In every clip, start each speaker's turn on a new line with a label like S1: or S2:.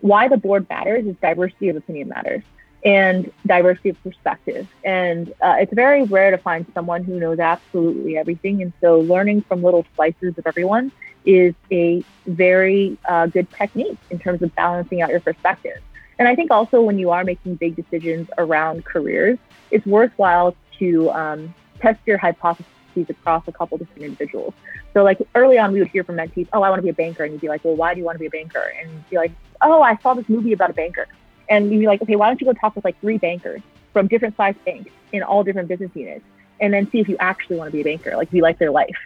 S1: why the board matters is diversity of opinion matters and diversity of perspective. And uh, it's very rare to find someone who knows absolutely everything. And so learning from little slices of everyone is a very uh, good technique in terms of balancing out your perspective. And I think also when you are making big decisions around careers, it's worthwhile to um, test your hypotheses across a couple different individuals. So like early on, we would hear from mentees, "Oh, I want to be a banker," and you'd be like, "Well, why do you want to be a banker?" And you'd be like, "Oh, I saw this movie about a banker," and you'd be like, "Okay, why don't you go talk with like three bankers from different size banks in all different business units, and then see if you actually want to be a banker, like if you like their life."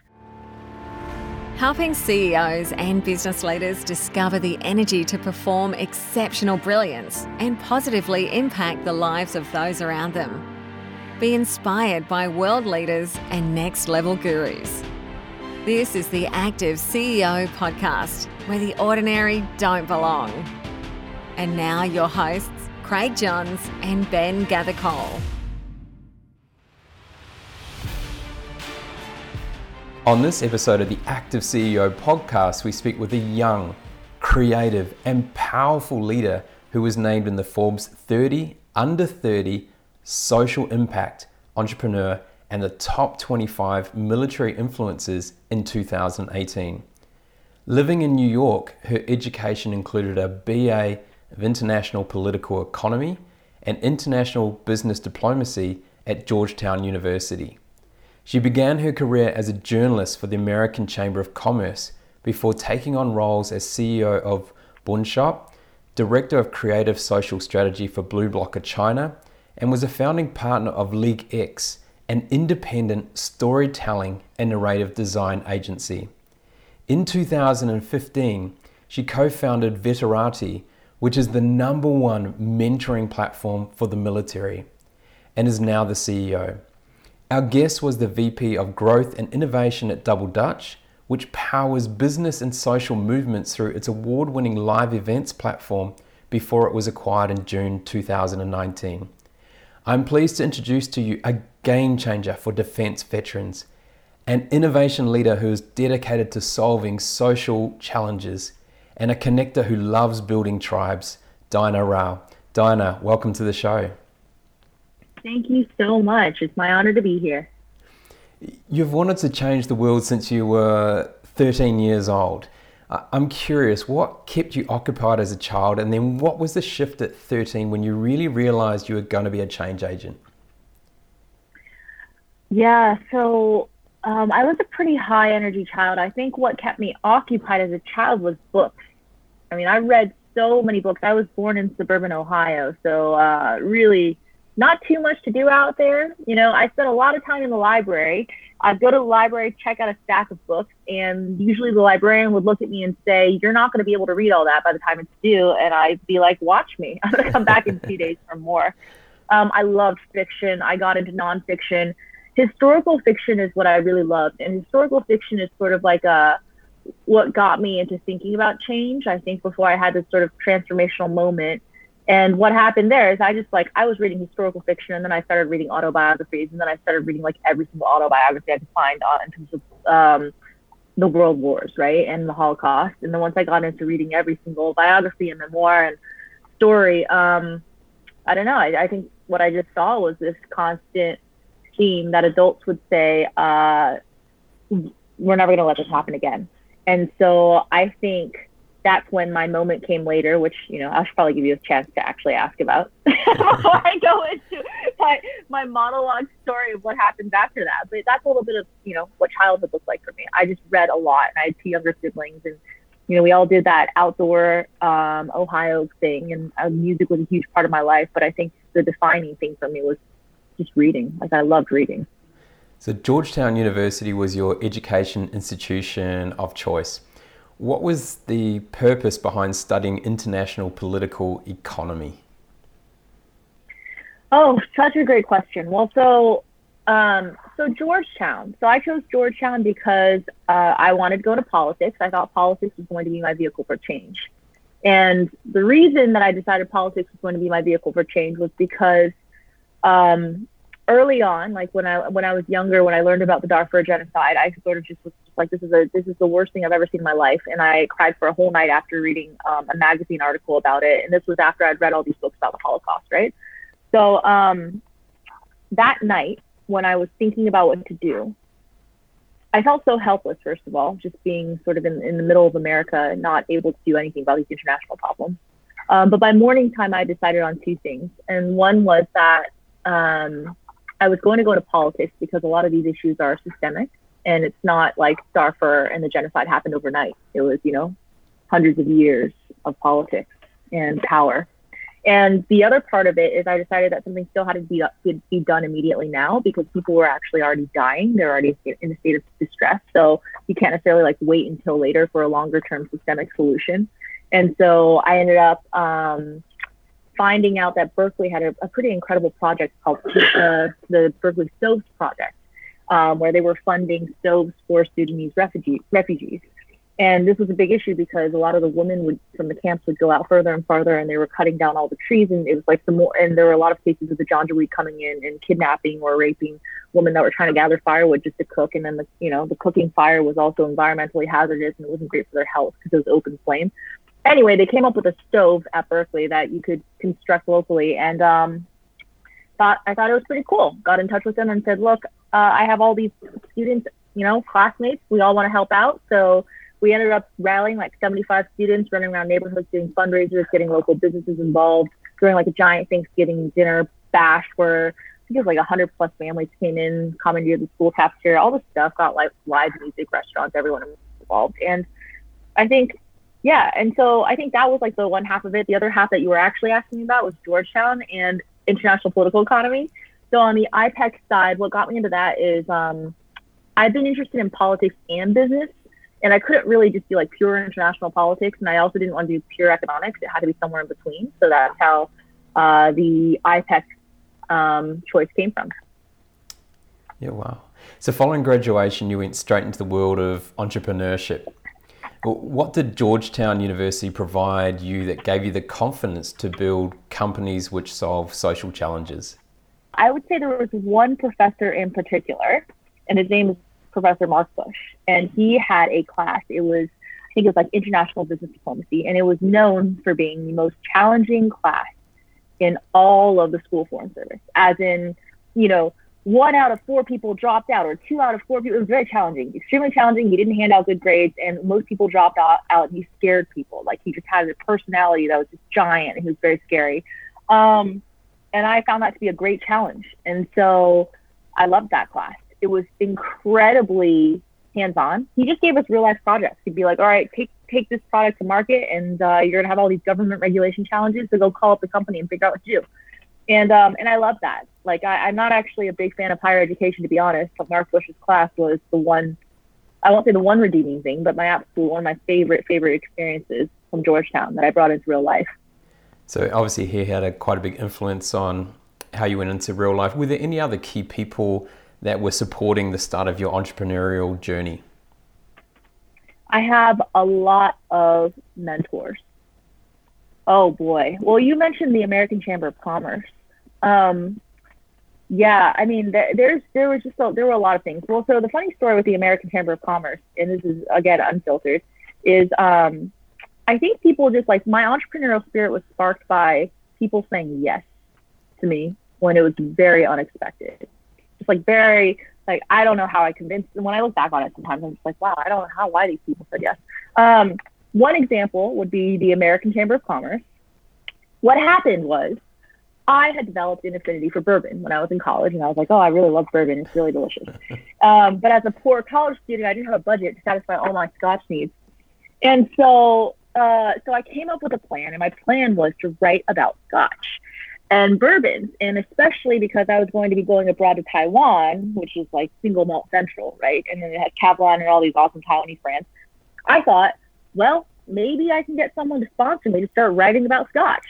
S2: Helping CEOs and business leaders discover the energy to perform exceptional brilliance and positively impact the lives of those around them. Be inspired by world leaders and next level gurus. This is the Active CEO podcast, where the ordinary don't belong. And now, your hosts, Craig Johns and Ben Gathercole.
S3: On this episode of the Active CEO podcast, we speak with a young, creative, and powerful leader who was named in the Forbes 30 Under 30 Social Impact Entrepreneur and the top 25 military influencers in 2018. Living in New York, her education included a BA of International Political Economy and International Business Diplomacy at Georgetown University. She began her career as a journalist for the American Chamber of Commerce before taking on roles as CEO of Bunshop, Director of Creative Social Strategy for Blue Blocker China, and was a founding partner of League X, an independent storytelling and narrative design agency. In 2015, she co founded Veterati, which is the number one mentoring platform for the military, and is now the CEO. Our guest was the VP of Growth and Innovation at Double Dutch, which powers business and social movements through its award winning live events platform before it was acquired in June 2019. I'm pleased to introduce to you a game changer for defense veterans, an innovation leader who is dedicated to solving social challenges, and a connector who loves building tribes, Diana Rau. Diana, welcome to the show.
S1: Thank you so much. It's my honor to be here.
S3: You've wanted to change the world since you were 13 years old. I'm curious, what kept you occupied as a child, and then what was the shift at 13 when you really realized you were going to be a change agent?
S1: Yeah, so um, I was a pretty high energy child. I think what kept me occupied as a child was books. I mean, I read so many books. I was born in suburban Ohio, so uh, really not too much to do out there. You know, I spent a lot of time in the library. I'd go to the library, check out a stack of books, and usually the librarian would look at me and say, You're not going to be able to read all that by the time it's due. And I'd be like, Watch me. I'm going to come back in two days or more. Um, I loved fiction. I got into nonfiction. Historical fiction is what I really loved. And historical fiction is sort of like a what got me into thinking about change. I think before I had this sort of transformational moment and what happened there is I just like I was reading historical fiction and then I started reading autobiographies and then I started reading like every single autobiography I could find on in terms of um, the world wars, right, and the Holocaust. And then once I got into reading every single biography and memoir and story, um, I don't know. I, I think what I just saw was this constant theme that adults would say, uh, "We're never going to let this happen again." And so I think that's when my moment came later, which you know I should probably give you a chance to actually ask about before I go into my, my monologue story of what happens after that. But that's a little bit of you know what childhood looked like for me. I just read a lot, and I had two younger siblings, and you know we all did that outdoor um, Ohio thing, and uh, music was a huge part of my life. But I think the defining thing for me was just reading. Like I loved reading.
S3: So Georgetown University was your education institution of choice. What was the purpose behind studying international political economy?
S1: Oh, such a great question. Well, so um, so Georgetown. So I chose Georgetown because uh, I wanted to go to politics. I thought politics was going to be my vehicle for change. And the reason that I decided politics was going to be my vehicle for change was because um, early on, like when I when I was younger, when I learned about the Darfur genocide, I sort of just was like, this is a this is the worst thing I've ever seen in my life, and I cried for a whole night after reading um, a magazine article about it. And this was after I'd read all these books about the Holocaust, right? So um, that night, when I was thinking about what to do, I felt so helpless. First of all, just being sort of in, in the middle of America, not able to do anything about these international problems. Um, but by morning time, I decided on two things, and one was that um, I was going to go to politics because a lot of these issues are systemic and it's not like Darfur and the genocide happened overnight. It was, you know, hundreds of years of politics and power. And the other part of it is I decided that something still had to be, be done immediately now because people were actually already dying. They're already in a state of distress. So you can't necessarily like wait until later for a longer term systemic solution. And so I ended up um, finding out that Berkeley had a, a pretty incredible project called uh, the Berkeley Stoves Project, um, where they were funding stoves for Sudanese refugee, refugees. And this was a big issue because a lot of the women would from the camps would go out further and farther, and they were cutting down all the trees. And it was like the more, and there were a lot of cases of the Janjaweed coming in and kidnapping or raping women that were trying to gather firewood just to cook. And then the, you know, the cooking fire was also environmentally hazardous and it wasn't great for their health because it was open flame anyway, they came up with a stove at Berkeley that you could construct locally, and um, thought I thought it was pretty cool. Got in touch with them and said, look, uh, I have all these students, you know, classmates. We all want to help out, so we ended up rallying like 75 students, running around neighborhoods, doing fundraisers, getting local businesses involved, doing like a giant Thanksgiving dinner bash where I think it was like 100 plus families came in, commandeered the school cafeteria, all this stuff, got like live music, restaurants, everyone involved, and I think yeah, and so I think that was like the one half of it. The other half that you were actually asking me about was Georgetown and international political economy. So on the IPEC side, what got me into that is um, I've been interested in politics and business, and I couldn't really just do like pure international politics, and I also didn't want to do pure economics. It had to be somewhere in between. So that's how uh, the IPEC um, choice came from.
S3: Yeah, wow. So following graduation, you went straight into the world of entrepreneurship. What did Georgetown University provide you that gave you the confidence to build companies which solve social challenges?
S1: I would say there was one professor in particular, and his name is Professor Marc Busch, and he had a class. It was, I think it was like international business diplomacy, and it was known for being the most challenging class in all of the school foreign service. As in, you know, one out of four people dropped out, or two out of four people. It was very challenging, extremely challenging. He didn't hand out good grades, and most people dropped out. out and he scared people. Like he just had a personality that was just giant, and he was very scary. Um, and I found that to be a great challenge, and so I loved that class. It was incredibly hands-on. He just gave us real-life projects. He'd be like, "All right, take take this product to market, and uh, you're gonna have all these government regulation challenges. So go call up the company and figure out what to do." And um, and I love that. Like I, I'm not actually a big fan of higher education to be honest, but Marc Busch's class was the one I won't say the one redeeming thing, but my absolute one of my favorite favorite experiences from Georgetown that I brought into real life.
S3: So obviously he had a quite a big influence on how you went into real life. Were there any other key people that were supporting the start of your entrepreneurial journey?
S1: I have a lot of mentors. Oh boy. Well, you mentioned the American Chamber of Commerce. Um, yeah, I mean, there, there's there was just a, there were a lot of things. Well, so the funny story with the American Chamber of Commerce, and this is again unfiltered, is um, I think people just like my entrepreneurial spirit was sparked by people saying yes to me when it was very unexpected. Just like very like I don't know how I convinced them. When I look back on it, sometimes I'm just like, wow, I don't know how why these people said yes. Um, one example would be the American Chamber of Commerce. What happened was I had developed an affinity for bourbon when I was in college, and I was like, oh, I really love bourbon. It's really delicious. um, but as a poor college student, I didn't have a budget to satisfy all my scotch needs. And so, uh, so I came up with a plan, and my plan was to write about scotch and bourbons, and especially because I was going to be going abroad to Taiwan, which is like single malt central, right? And then it had Kavalan and all these awesome Taiwanese brands. I thought well, maybe I can get someone to sponsor me to start writing about scotch.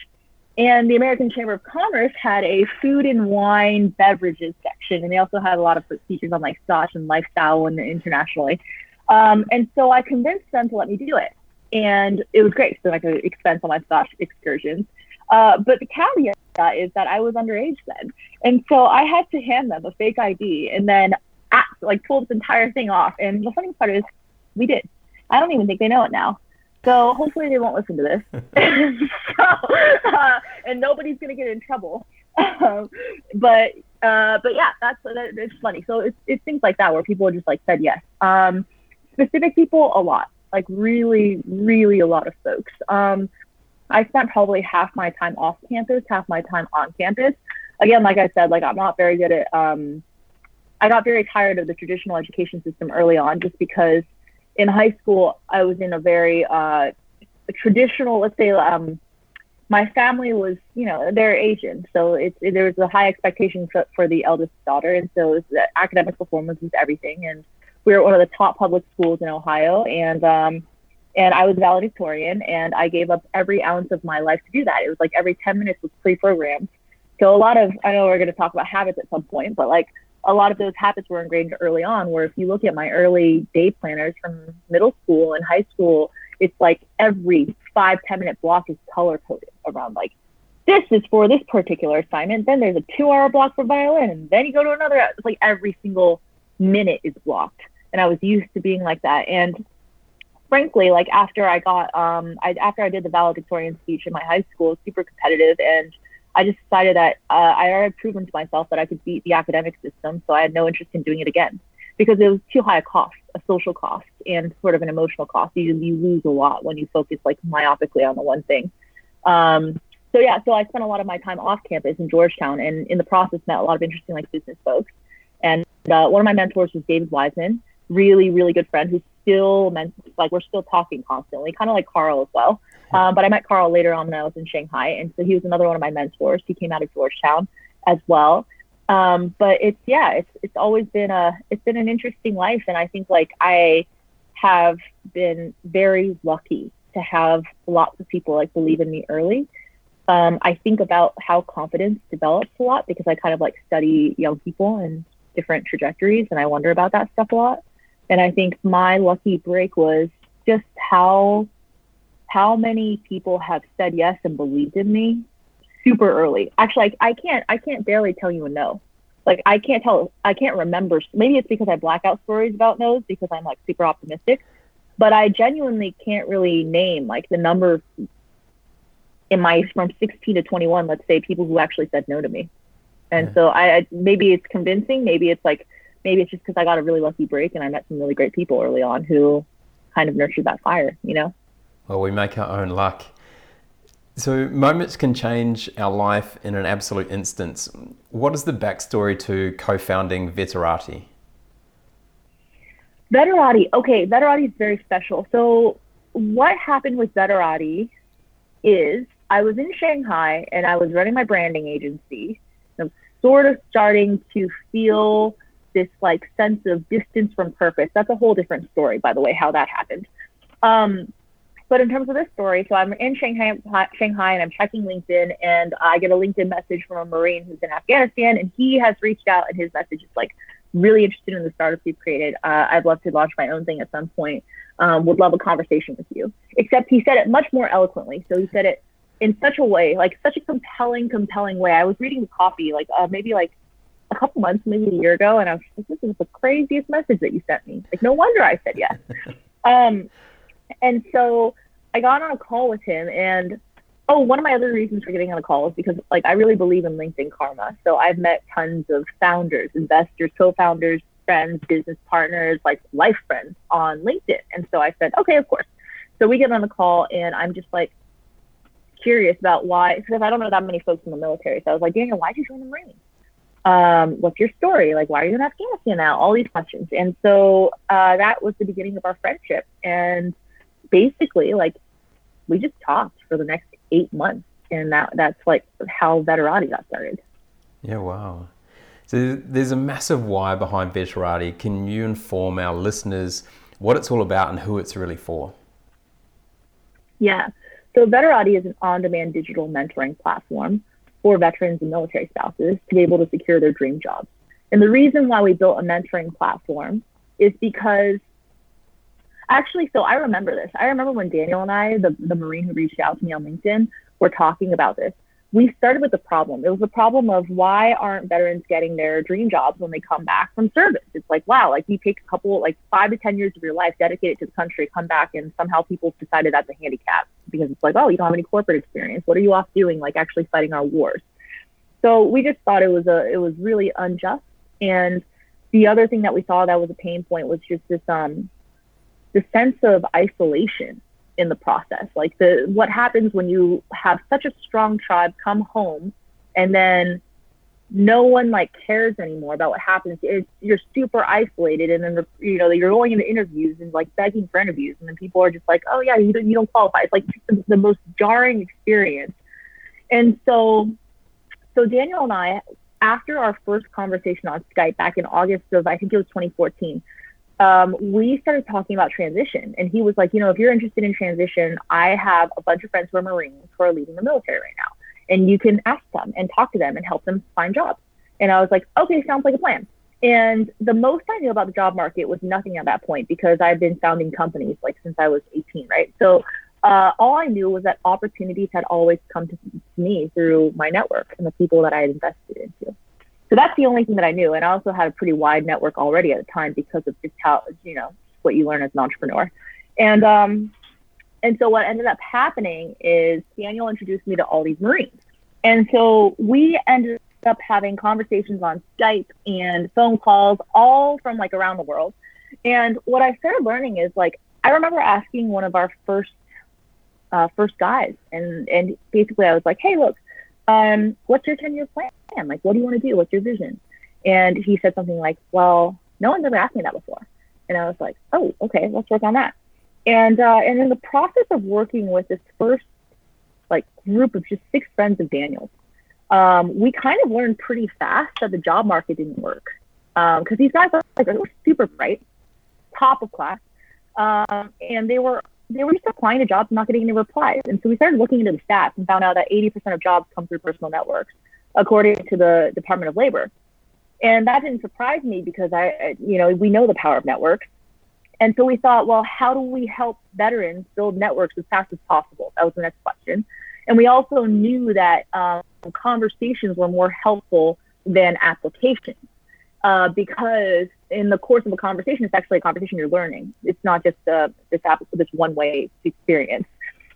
S1: And the American Chamber of Commerce had a food and wine beverages section, and they also had a lot of features on like scotch and lifestyle and internationally. Um, and so I convinced them to let me do it, and it was great. So I could expense on my scotch excursions. Uh, but the caveat is that I was underage then. And so I had to hand them a fake ID and then act, like pull this entire thing off. And the funny part is we did. I don't even think they know it now. So hopefully they won't listen to this. so, uh, and nobody's gonna get in trouble. Um, but uh, but yeah, that's that, it's funny. So it's it's things like that where people just like said yes. Um, specific people, a lot, like really, really a lot of folks. Um, I spent probably half my time off campus, half my time on campus. Again, like I said, like I'm not very good at. Um, I got very tired of the traditional education system early on, just because in high school I was in a very uh, traditional, let's say, um, my family was, you know, they're Asian, so it's it, there was a high expectation for, for the eldest daughter, and so was, academic performance was everything. And we were one of the top public schools in Ohio, and um, and I was valedictorian, and I gave up every ounce of my life to do that. It was like every 10 minutes was pre-programmed. So a lot of I know we're going to talk about habits at some point, but like a lot of those habits were ingrained early on. Where if you look at my early day planners from middle school and high school, it's like every five ten minute block is color coded around like this is for this particular assignment. Then there's a two hour block for violin, and then you go to another. It's like every single minute is blocked, and I was used to being like that. And frankly, like after I got um, I after I did the valedictorian speech in my high school, super competitive, and I just decided that uh, I already proven to myself that I could beat the academic system, so I had no interest in doing it again because it was too high a cost, a social cost, and sort of an emotional cost. You, you lose a lot when you focus like myopically on the one thing. Um, so yeah, so I spent a lot of my time off campus in Georgetown, and in the process met a lot of interesting like business folks. And uh, one of my mentors was David Wiseman, really really good friend who's still meant like we're still talking constantly, kind of like Carl as well. Um, but I met Carl later on when I was in Shanghai, and so he was another one of my mentors. He came out of Georgetown as well. Um, but it's yeah, it's it's always been a it's been an interesting life, and I think like I have been very lucky to have lots of people like believe in me early. Um, I think about how confidence develops a lot because I kind of like study young people and different trajectories, and I wonder about that stuff a lot. And I think my lucky break was just how how many people have said yes and believed in me super early. Actually, I, I can't I can't barely tell you a no. Like I can't tell I can't remember. Maybe it's because I black out stories about no's because I'm like super optimistic. But I genuinely can't really name like the number in my from 16 to 21. Let's say people who actually said no to me. And yeah. so I, I maybe it's convincing. Maybe it's like maybe it's just because I got a really lucky break and I met some really great people early on who kind of nurtured that fire. You know.
S3: Well, we make our own luck. So, moments can change our life in an absolute instance. What is the backstory to co founding Veterati?
S1: Veterati, okay, Veterati is very special. So, what happened with Veterati is I was in Shanghai and I was running my branding agency. I'm sort of starting to feel this like sense of distance from purpose. That's a whole different story, by the way, how that happened. Um, but in terms of this story, so I'm in Shanghai, Shanghai, and I'm checking LinkedIn, and I get a LinkedIn message from a Marine who's in Afghanistan, and he has reached out, and his message is like really interested in the startups you've created. Uh, I'd love to launch my own thing at some point. Um, would love a conversation with you. Except he said it much more eloquently. So he said it in such a way, like such a compelling, compelling way. I was reading the copy, like uh, maybe like a couple months, maybe a year ago, and I was like, this is the craziest message that you sent me. Like, no wonder I said yes. um, and so I got on a call with him and oh, one of my other reasons for getting on a call is because like I really believe in LinkedIn karma. So I've met tons of founders, investors, co-founders, friends, business partners, like life friends on LinkedIn. And so I said, okay, of course. So we get on a call and I'm just like curious about why, because I don't know that many folks in the military. So I was like, Daniel, why did you join the Marines? Um, what's your story? Like, why are you in Afghanistan now? All these questions. And so uh, that was the beginning of our friendship. And basically like we just talked for the next eight months and that that's like how Veterati got started.
S3: Yeah, wow. So there's a massive why behind Veterati. Can you inform our listeners what it's all about and who it's really for?
S1: Yeah. So Veterati is an on-demand digital mentoring platform for veterans and military spouses to be able to secure their dream jobs. And the reason why we built a mentoring platform is because Actually, so I remember this. I remember when Daniel and I, the, the Marine who reached out to me on LinkedIn, were talking about this. we started with the problem. It was the problem of why aren't veterans getting their dream jobs when they come back from service? It's like, wow, like you take a couple, like five to 10 years of your life, dedicated to the country, come back, and somehow people decided that's a handicap because it's like, oh, you don't have any corporate experience. What are you off doing? Like actually fighting our wars. So we just thought it was a, it was really unjust. And the other thing that we saw that was a pain point was just this, um, the sense of isolation in the process. Like the what happens when you have such a strong tribe come home and then no one like cares anymore about what happens. It's, you're super isolated, and then you know you're going into interviews and like begging for interviews, and then people are just like, "Oh yeah, you don't you don't qualify." It's like the, the most jarring experience. And so, so Daniel and I, after our first conversation on Skype back in August of I think it was 2014, um, we started talking about transition. And he was like, you know, if you're interested in transition, I have a bunch of friends who are Marines who are leaving the military right now. And you can ask them and talk to them and help them find jobs. And I was like, okay, sounds like a plan. And the most I knew about the job market was nothing at that point because I've been founding companies like since I was 18, right? So uh, all I knew was that opportunities had always come to, me through my network and the people that I had invested into. So that's the only thing that I knew. And I also had a pretty wide network already at the time because of just how, you know, what you learn as an entrepreneur. And, um, and so what ended up happening is Daniel introduced me to all these Marines. And so we ended up having conversations on Skype and phone calls, all from like around the world. And what I started learning is like, I remember asking one of our first, uh, first guys, and, and basically I was like, hey, look, um, what's your 10 year plan? Like, what do you want to do? What's your vision? And he said something like, well, no one's ever asked me that before. And I was like, oh, okay, let's work on that. And, uh, and in the process of working with this first like group of just six friends of Daniel's, um, we kind of learned pretty fast that the job market didn't work. Because um, these guys are, like, were super bright, top of class, um, and they were they were just applying to jobs and not getting any replies. And so we started looking into the stats and found out that 80% of jobs come through personal networks, according to the Department of Labor. And that didn't surprise me because I, you know, we know the power of networks. And so we thought, well, how do we help veterans build networks as fast as possible? That was the next question. And we also knew that um, conversations were more helpful than applications uh, because in the course of a conversation, it's actually a conversation you're learning. It's not just uh, this app, this one way experience.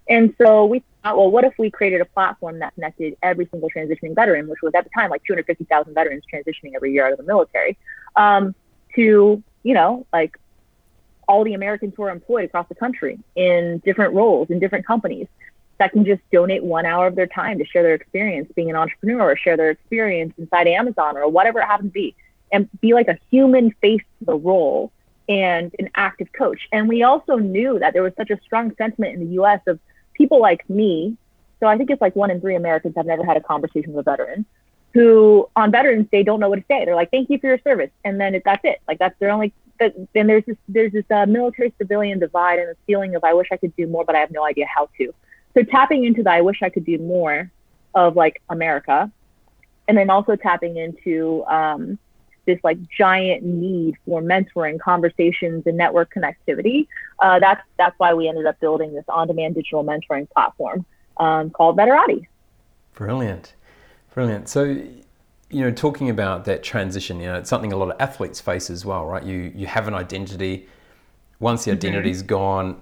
S1: And so we thought, well, what if we created a platform that connected every single transitioning veteran, which was at the time like 250,000 veterans transitioning every year out of the military, um, to, you know, like all the Americans who are employed across the country in different roles in different companies that can just donate one hour of their time to share their experience being an entrepreneur or share their experience inside Amazon or whatever it happens to be and be like a human face to the role and an active coach. And we also knew that there was such a strong sentiment in the US of people like me. So I think it's like one in three Americans have never had a conversation with a veteran who on Veterans Day don't know what to say. They're like, thank you for your service. And then it, that's it. Like that's their only, then there's this, there's this uh, military civilian divide and this feeling of I wish I could do more, but I have no idea how to. So tapping into the I wish I could do more of like America and then also tapping into um, this like giant need for mentoring, conversations, and network connectivity. Uh, that's that's why we ended up building this on-demand digital mentoring platform um, called Veterati.
S3: Brilliant, brilliant. So, you know, talking about that transition, you know, it's something a lot of athletes face as well, right? You you have an identity. Once the identity's mm-hmm. gone,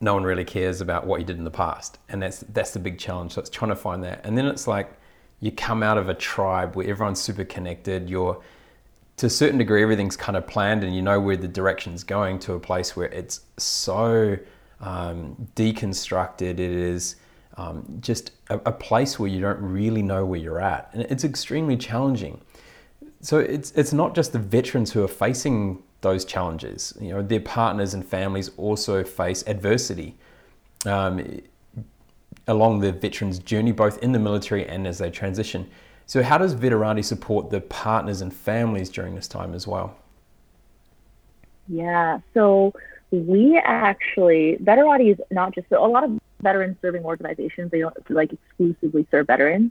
S3: no one really cares about what you did in the past, and that's that's the big challenge. So it's trying to find that, and then it's like you come out of a tribe where everyone's super connected. You're to a certain degree, everything's kind of planned and you know where the direction's going to a place where it's so um, deconstructed. It is um, just a, a, place where you don't really know where you're at. And it's extremely challenging. So it's, it's not just the veterans who are facing those challenges. You know, their partners and families also face adversity um, along the veterans' journey, both in the military and as they transition. So, how does Veterati support the partners and families during this time as well?
S1: Yeah, so we actually, Veterati is not just a lot of veteran serving organizations, they don't like exclusively serve veterans.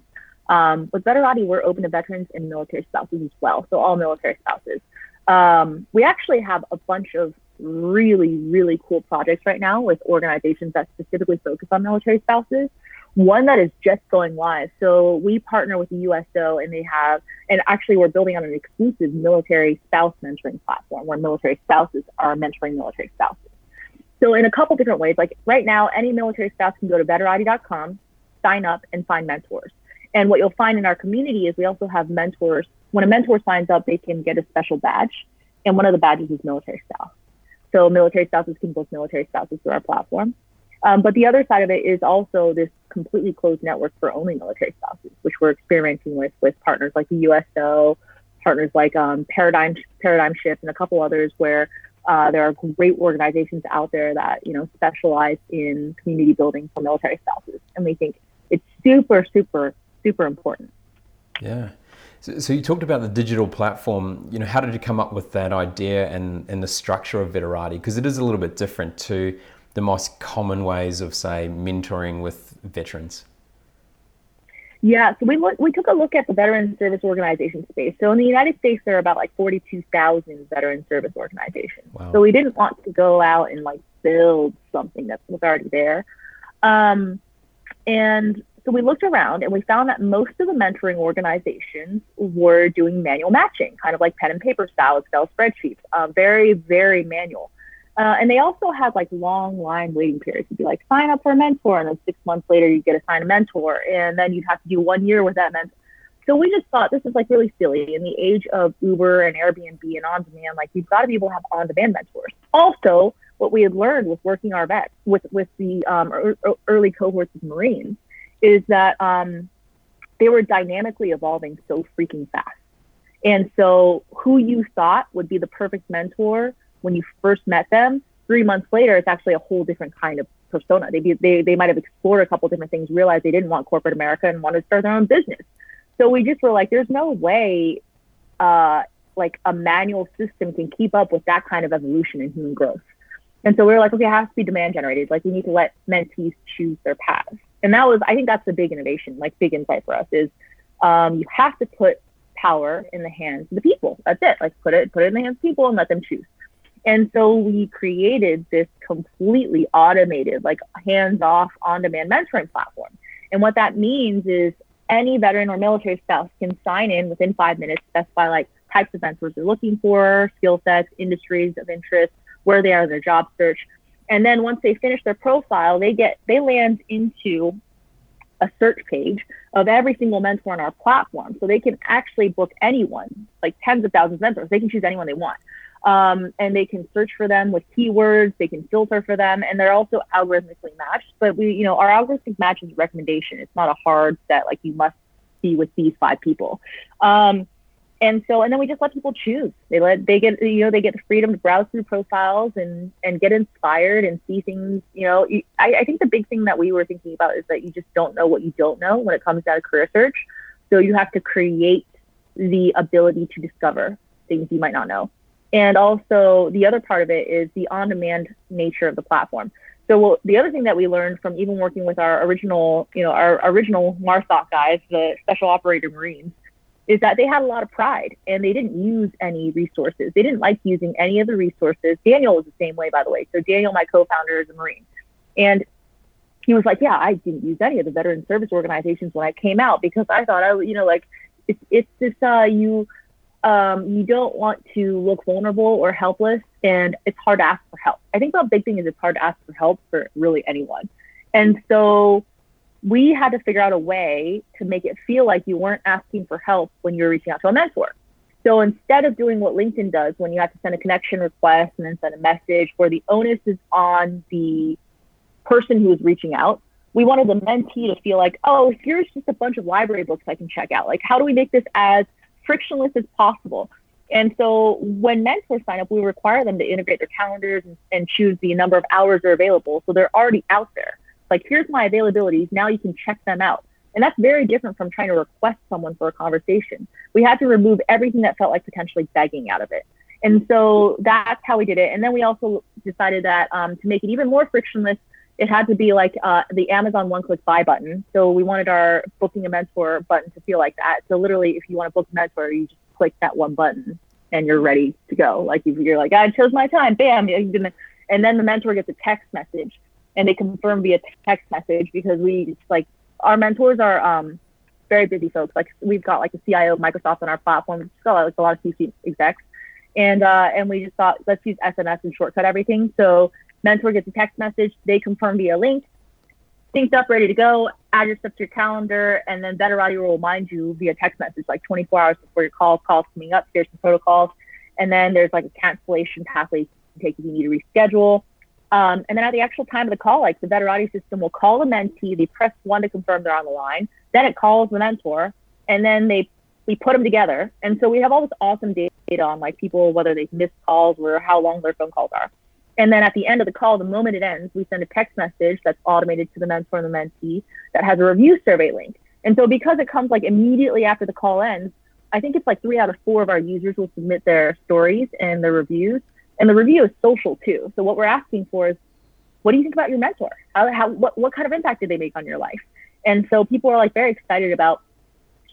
S1: Um, with Veterati, we're open to veterans and military spouses as well, so all military spouses. Um, we actually have a bunch of really, really cool projects right now with organizations that specifically focus on military spouses. One that is just going live. So we partner with the USO and they have, and actually we're building on an exclusive military spouse mentoring platform where military spouses are mentoring military spouses. So in a couple different ways, like right now, any military spouse can go to veterati.com, sign up and find mentors. And what you'll find in our community is we also have mentors. When a mentor signs up, they can get a special badge. And one of the badges is military spouse. So military spouses can book military spouses through our platform. Um, but the other side of it is also this completely closed network for only military spouses, which we're experimenting with with partners like the USO, partners like um, Paradigm Paradigm Shift, and a couple others where uh, there are great organizations out there that you know specialize in community building for military spouses, and we think it's super, super, super important.
S3: Yeah. So, so you talked about the digital platform. You know, how did you come up with that idea and and the structure of Veterati? Because it is a little bit different to the most common ways of, say, mentoring with veterans?
S1: Yeah, so we look, we took a look at the veteran service organization space. So in the United States, there are about like 42,000 veteran service organizations. Wow. So we didn't want to go out and like build something that was already there. Um, and so we looked around and we found that most of the mentoring organizations were doing manual matching, kind of like pen and paper style Excel spreadsheets, uh, very, very manual. Uh, and they also had like long line waiting periods. You'd be like, sign up for a mentor, and then six months later you'd get assigned a mentor, and then you'd have to do one year with that mentor. So we just thought this is like really silly in the age of Uber and Airbnb and on demand. Like you've got to be able to have on demand mentors. Also, what we had learned with working our vets with with the um, early cohorts of Marines is that um, they were dynamically evolving so freaking fast. And so, who you thought would be the perfect mentor when you first met them, three months later, it's actually a whole different kind of persona. They, be, they, they might have explored a couple different things, realized they didn't want corporate America and wanted to start their own business. So we just were like, there's no way uh, like a manual system can keep up with that kind of evolution in human growth. And so we were like, okay, it has to be demand generated. Like we need to let mentees choose their path. And that was, I think that's the big innovation, like big insight for us is um, you have to put power in the hands of the people. That's it. Like put it, put it in the hands of people and let them choose. And so we created this completely automated, like hands off on demand mentoring platform. And what that means is any veteran or military spouse can sign in within five minutes, specify like types of mentors they're looking for, skill sets, industries of interest, where they are in their job search. And then once they finish their profile, they get they land into a search page of every single mentor on our platform. So they can actually book anyone, like tens of thousands of mentors. They can choose anyone they want um, and they can search for them with keywords. They can filter for them, and they're also algorithmically matched. But we, you know, our algorithmic match is recommendation. It's not a hard set like you must be with these five people. Um, and so, and then we just let people choose. They let they get you know they get the freedom to browse through profiles and and get inspired and see things. You know, I, I think the big thing that we were thinking about is that you just don't know what you don't know when it comes down to career search. So you have to create the ability to discover things you might not know. And also, the other part of it is the on demand nature of the platform. So the other thing that we learned from even working with our original, you know, our original MARSOC guys, the Special Operator Marines, is that they had a lot of pride and they didn't use any resources. They didn't like using any of the resources. Daniel was the same way, by the way. So Daniel, my co-founder, is a Marine, and he was like, "Yeah, I didn't use any of the veteran service organizations when I came out because I thought I, you know, like it's it's this uh, you um, you don't want to look vulnerable or helpless, and it's hard to ask for help. I think the big thing is it's hard to ask for help for really anyone. And so we had to figure out a way to make it feel like you weren't asking for help when you're reaching out to a mentor. So instead of doing what LinkedIn does when you have to send a connection request and then send a message where the onus is on the person who is reaching out, we wanted the mentee to feel like, oh, here's just a bunch of library books I can check out. Like, how do we make this as frictionless as possible. And so when mentors sign up, we require them to integrate their calendars and, and choose the number of hours they're available. So they're already out there. Like, here's my availabilities. Now you can check them out. And that's very different from trying to request someone for a conversation. We had to remove everything that felt like potentially begging out of it. And so that's how we did it. And then we also decided that um, to make it even more frictionless, it had to be like uh, the Amazon one click buy button. So we wanted our booking a mentor button to feel like that. So literally, if you want to book a mentor, you just click that one button and you're ready to go. Like you're like, I chose my time, bam, and then the mentor gets a text message and they confirm via text message because we like our mentors are um, very busy folks. Like we've got like the CIO of Microsoft on our platform. We've got like a lot of C-suite execs, and uh, and we just thought let's use SMS and shortcut everything. So mentor gets a text message, they confirm via link, synced up, ready to go. Add your stuff to your calendar, and then Veterati will remind you via text message like 24 hours before your call. Calls coming up. Here's some protocols, and then there's like a cancellation pathway can take if you need to reschedule. Um, and then at the actual time of the call, like the Veterati system will call the mentee, they press one to confirm they're on the line, then it calls the mentor, and then they we put them together. And so we have all this awesome data on like people whether they've missed calls or how long their phone calls are. And then at the end of the call, the moment it ends, we send a text message that's automated to the mentor and the mentee that has a review survey link. And so because it comes like immediately after the call ends, I think it's like three out of four of our users will submit their stories and their reviews and the review is social too. So what we're asking for is, what do you think about your mentor? How, how what, what kind of impact did they make on your life? And so people are like very excited about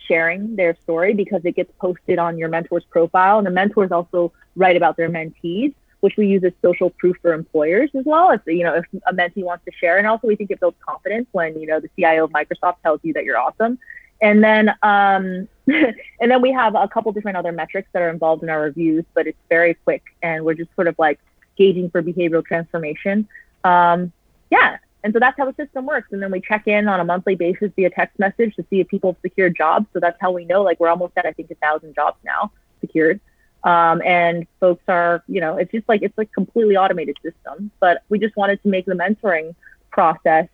S1: sharing their story because it gets posted on your mentor's profile. And the mentors also write about their mentees, which we use as social proof for employers as well. If you know, if a mentee wants to share. And also we think it builds confidence when, you know, the CIO of Microsoft tells you that you're awesome. And then, um, and then we have a couple different other metrics that are involved in our reviews, but it's very quick, and we're just sort of like gauging for behavioral transformation. Um, yeah, and so that's how the system works. And then we check in on a monthly basis via text message to see if people have secured jobs. So that's how we know, like, we're almost at I think a thousand jobs now secured. Um, and folks are, you know, it's just like it's like completely automated system. But we just wanted to make the mentoring process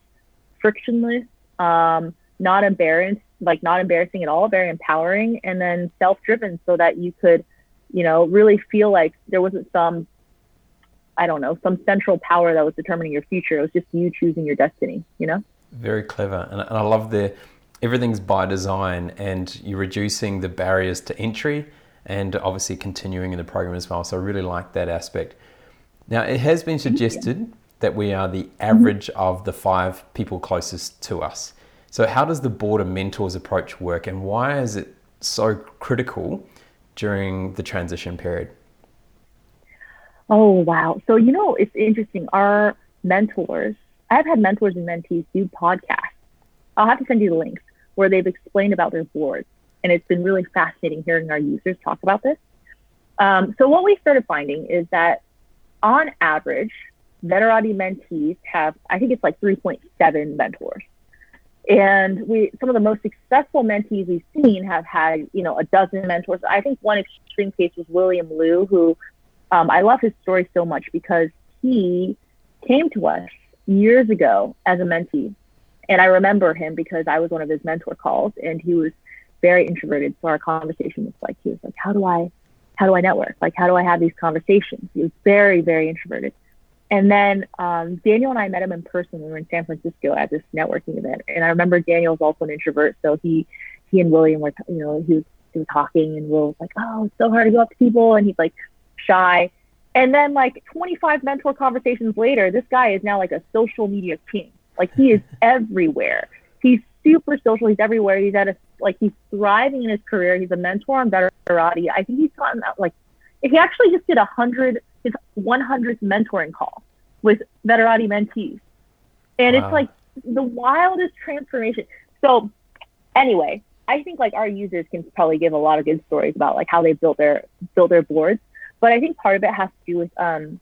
S1: frictionless, um, not embarrassed like not embarrassing at all, very empowering, and then self driven so that you could, you know, really feel like there wasn't some, I don't know, some central power that was determining your future. It was just you choosing your destiny, you know?
S3: Very clever. And, I love the everything's by design and you're reducing the barriers to entry and obviously continuing in the program as well. So I really like that aspect. Now, it has been suggested that we are the average mm-hmm. of the five people closest to us. So, how does the board of mentors approach work and why is it so critical during the transition period?
S1: Oh, wow. So, you know, it's interesting. Our mentors, I've had mentors and mentees do podcasts. I'll have to send you the links where they've explained about their boards. And it's been really fascinating hearing our users talk about this. Um, so, what we started finding is that on average, Veterati mentees have, I think it's like 3.7 mentors. And we, some of the most successful mentees we've seen have had, you know, a dozen mentors. I think one extreme case was William Liu, who um, I love his story so much because he came to us years ago as a mentee. And I remember him because I was one of his mentor calls and he was very introverted. So our conversation was like, he was like, how do I, how do I network? Like, how do I have these conversations? He was very, very introverted. And then um, Daniel and I met him in person. We were in San Francisco at this networking event, and I remember Daniel's also an introvert, so he he and William were you know he was he was talking, and Will was like, "Oh, it's so hard to go up to people," and he's like shy. And then like 25 mentor conversations later, this guy is now like a social media king. Like he is everywhere. He's super social. He's everywhere. He's at a like he's thriving in his career. He's a mentor on Veterati. I think he's gotten out like he actually just did a hundred his 100th mentoring call with Veterati mentees. And wow. it's like the wildest transformation. So anyway, I think like our users can probably give a lot of good stories about like how they built their built their boards. But I think part of it has to do with um,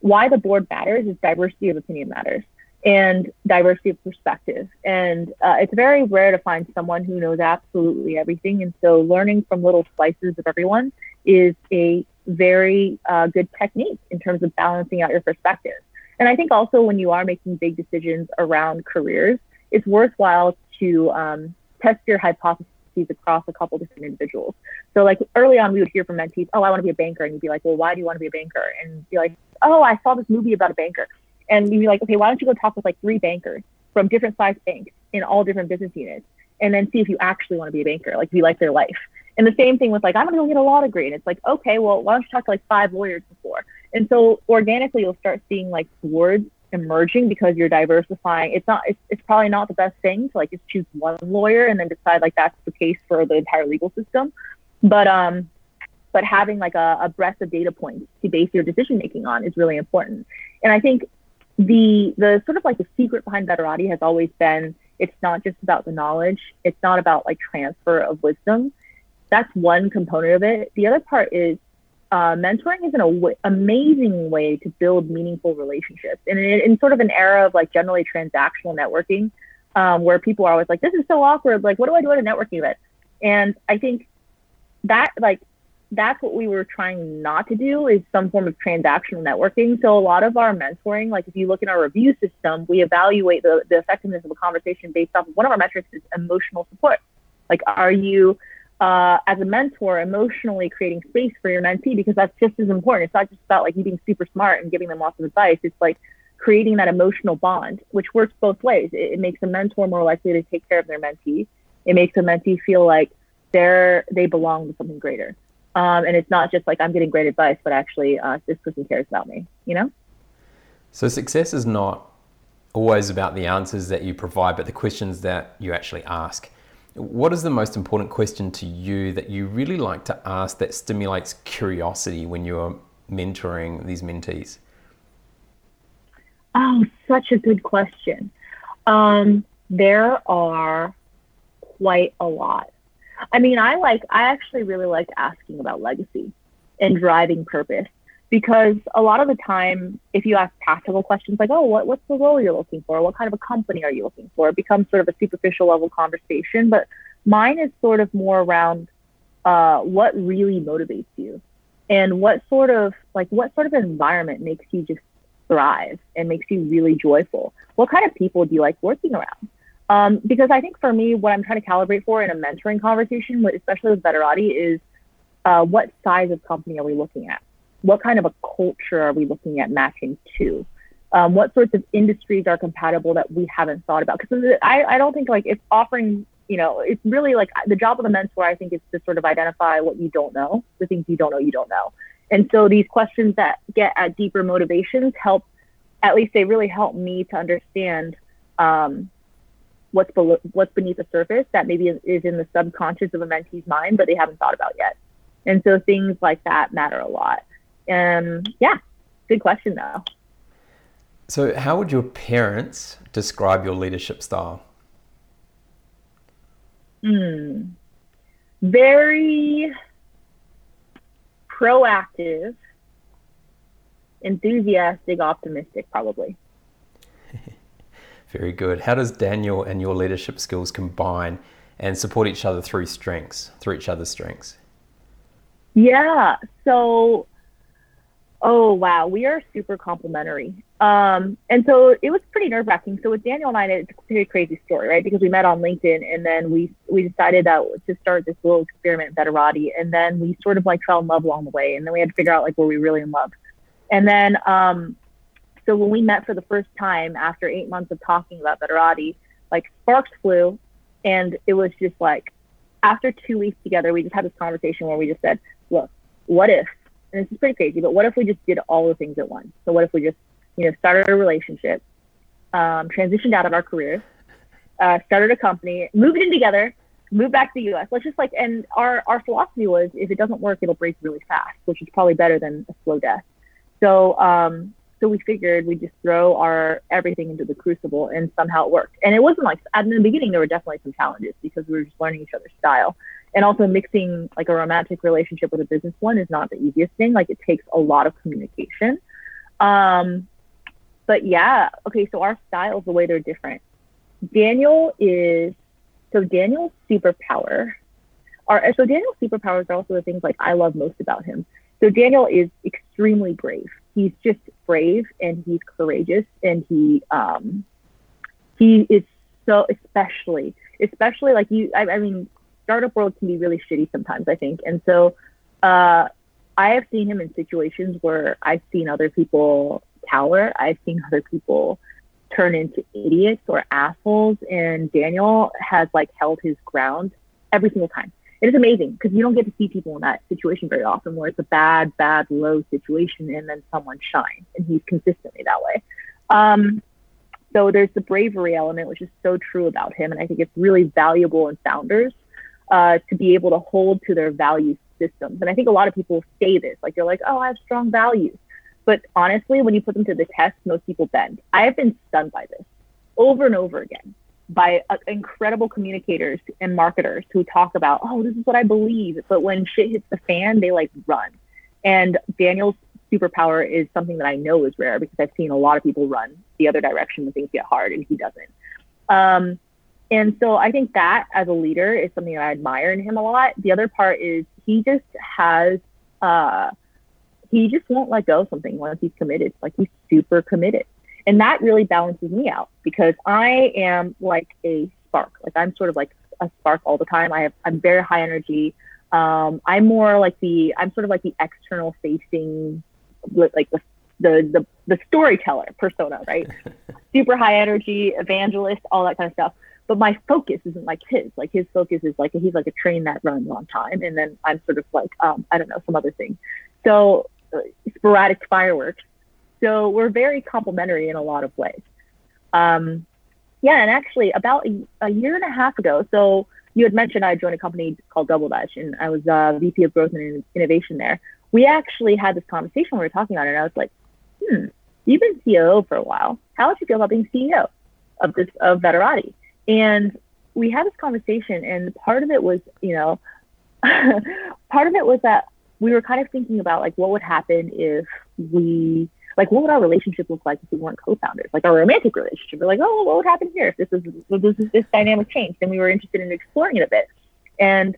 S1: why the board matters is diversity of opinion matters and diversity of perspective. And uh, it's very rare to find someone who knows absolutely everything. And so learning from little slices of everyone is a very uh, good technique in terms of balancing out your perspective. And I think also when you are making big decisions around careers, it's worthwhile to um, test your hypotheses across a couple different individuals. So like early on, we would hear from mentees, "Oh, I want to be a banker," and you'd be like, "Well, why do you want to be a banker?" And be like, "Oh, I saw this movie about a banker," and you'd be like, "Okay, why don't you go talk with like three bankers from different size banks in all different business units, and then see if you actually want to be a banker, like if you like their life." And the same thing with like, I'm to go get a law degree. And it's like, okay, well, why don't you talk to like five lawyers before? And so organically, you'll start seeing like words emerging because you're diversifying. It's not, it's, it's probably not the best thing to like just choose one lawyer and then decide like that's the case for the entire legal system. But, um, but having like a, a breadth of data points to base your decision making on is really important. And I think the, the sort of like the secret behind Veterati has always been It's not just about the knowledge. It's not about like transfer of wisdom. That's one component of it. The other part is uh, mentoring is an aw- amazing way to build meaningful relationships. And in, in, sort of an era of like generally transactional networking, um, where people are always like, this is so awkward. Like, what do I do at a networking event? And I think that like that's what we were trying not to do is some form of transactional networking. So a lot of our mentoring, like if you look in our review system, we evaluate the, the effectiveness of a conversation based off of one of our metrics is emotional support. Like, are you uh, as a mentor emotionally creating space for your mentee because that's just as important. It's not just about like you being super smart and giving them lots of advice. It's like creating that emotional bond, which works both ways. It, it makes a mentor more likely to take care of their mentee. It makes a mentee feel like they're they belong to something greater. Um, and it's not just like I'm getting great advice, but actually uh, this person cares about me. You know.
S3: So success is not always about the answers that you provide, but the questions that you actually ask. What is the most important question to you that you really like to ask that stimulates curiosity when you're mentoring these mentees?
S1: Oh, such a good question. Um, there are quite a lot. I mean, I like, I actually really like asking about legacy and driving purpose because a lot of the time, if you ask tactical questions like, oh, what, what's the role you're looking for? What kind of a company are you looking for? It becomes sort of a superficial level conversation. But mine is sort of more around uh, what really motivates you and what sort of like what sort of environment makes you just thrive and makes you really joyful. What kind of people do you like working around? Um, because I think for me, what I'm trying to calibrate for in a mentoring conversation, especially with Veterati, is uh, what size of company are we looking at? What kind of a culture are we looking at matching to? Um, what sorts of industries are compatible that we haven't thought about? Because I, I don't think like if offering, you know, it's really like the job of the mentor, I think, is to sort of identify what you don't know, the things you don't know, you don't know. And so these questions that get at deeper motivations help, at least they really help me to understand um, what's below, what's beneath the surface that maybe is in the subconscious of a mentee's mind, but they haven't thought about yet. And so things like that matter a lot. And yeah, good question though.
S3: So, how would your parents describe your leadership style?
S1: Hmm. Very proactive, enthusiastic, optimistic, probably.
S3: Very good. How does Daniel and your leadership skills combine and support each other through strengths, through each other's strengths?
S1: Yeah. So, oh wow, we are super complementary. Um, and so it was pretty nerve wracking. So with Daniel and I, it's a pretty crazy story, right? Because we met on LinkedIn, and then we we decided that to start this little experiment, Veterati, and then we sort of like fell in love along the way, and then we had to figure out like were we really in love, and then um, so when we met for the first time after eight months of talking about Veterati, like sparks flew. And it was just like, after two weeks together, we just had this conversation where we just said, look, what if, and this is pretty crazy, but what if we just did all the things at once? So what if we just, you know, started a relationship, um, transitioned out of our careers, uh, started a company, moved in together, moved back to the US. Let's just like, and our, our philosophy was if it doesn't work, it'll break really fast, which is probably better than a slow death. So, um, so we figured we'd just throw our everything into the crucible and somehow it worked. And it wasn't like at the beginning there were definitely some challenges because we were just learning each other's style. And also mixing like a romantic relationship with a business one is not the easiest thing. Like it takes a lot of communication. Um, but yeah, okay, so our styles, the way they're different. Daniel is so Daniel's superpower are so Daniel's superpowers are also the things like I love most about him. So Daniel is extremely brave he's just brave and he's courageous and he um he is so especially especially like you I, I mean startup world can be really shitty sometimes I think. And so uh I have seen him in situations where I've seen other people cower. I've seen other people turn into idiots or assholes. And Daniel has like held his ground every single time it is amazing because you don't get to see people in that situation very often where it's a bad, bad, low situation and then someone shines. And he's consistently that way. Um, so there's the bravery element, which is so true about him. And I think it's really valuable in founders uh, to be able to hold to their value systems. And I think a lot of people say this, like they're like, oh, I have strong values. But honestly, when you put them to the test, most people bend. I have been stunned by this over and over again by uh, incredible communicators and marketers who talk about, oh, this is what I believe. But when shit hits the fan, they like run. And Daniel's superpower is something that I know is rare because I've seen a lot of people run the other direction when things get hard and he doesn't. Um, and so I think that as a leader is something that I admire in him a lot. The other part is he just has, uh, he just won't let go of something once he's committed. Like he's super committed. And that really balances me out because I am like a spark. Like I'm sort of like a spark all the time. I have, I'm very high energy. Um, I'm more like the, I'm sort of like the external facing, like the, the, the, the storyteller persona, right? super high energy, evangelist, all that kind of stuff but my focus isn't like his. Like his focus is like he's like a train that runs on time, and then I'm sort of like um, I don't know some other thing. So uh, sporadic fireworks. So we're very complementary in a lot of ways. Um, yeah, and actually about a, a, year and a half ago, so you had mentioned I joined a company called Double Dutch, and I was uh, VP of Growth and Innovation there. We actually had this conversation we were talking about it, and I was like, hmm, you've been CEO for a while. How would you feel about being CEO of this of Veterati? And we had this conversation, and part of it was, you know, part of it was that we were kind of thinking about like what would happen if we like what would our relationship look like if we weren't co-founders? Like our romantic relationship. We're like oh what would happen here if this is this is this dynamic changed? And we were interested in exploring it a bit. And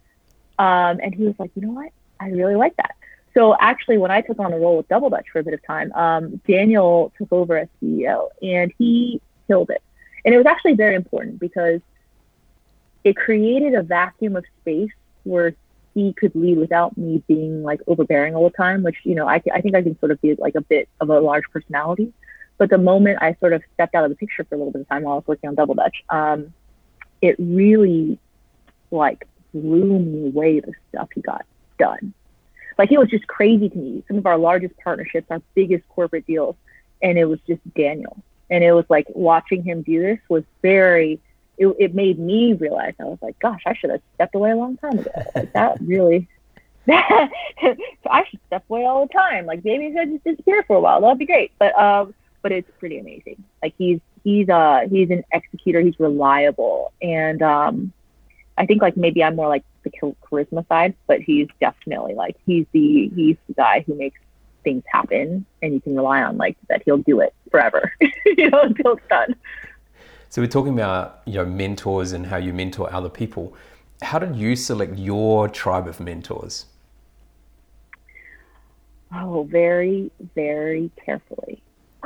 S1: um and he was like you know what? I really like that. So actually when i took on the role with double dutch for a bit of time um daniel took over as ceo and he killed it. And it was actually very important because it created a vacuum of space where he could lead without me being like overbearing all the time, which, you know, I, I think I can sort of be like a bit of a large personality. But the moment I sort of stepped out of the picture for a little bit of time while I was working on Double Dutch, um, it really like blew me away the stuff he got done. Like it was just crazy to me. Some of our largest partnerships, our biggest corporate deals, and it was just Daniel. And it was like watching him do this was very it, it made me realize I was like, gosh, I should have stepped away a long time ago. Like that really that I should step away all the time. Like maybe I just disappear for a while. That'd be great. But um but it's pretty amazing. Like he's he's uh he's an executor, he's reliable and um I think like maybe I'm more like the charisma side, but he's definitely like he's the he's the guy who makes things happen and you can rely on like that he'll do it forever you know until it's done
S3: so we're talking about you know mentors and how you mentor other people. How did you select your tribe of mentors?
S1: Oh very very carefully.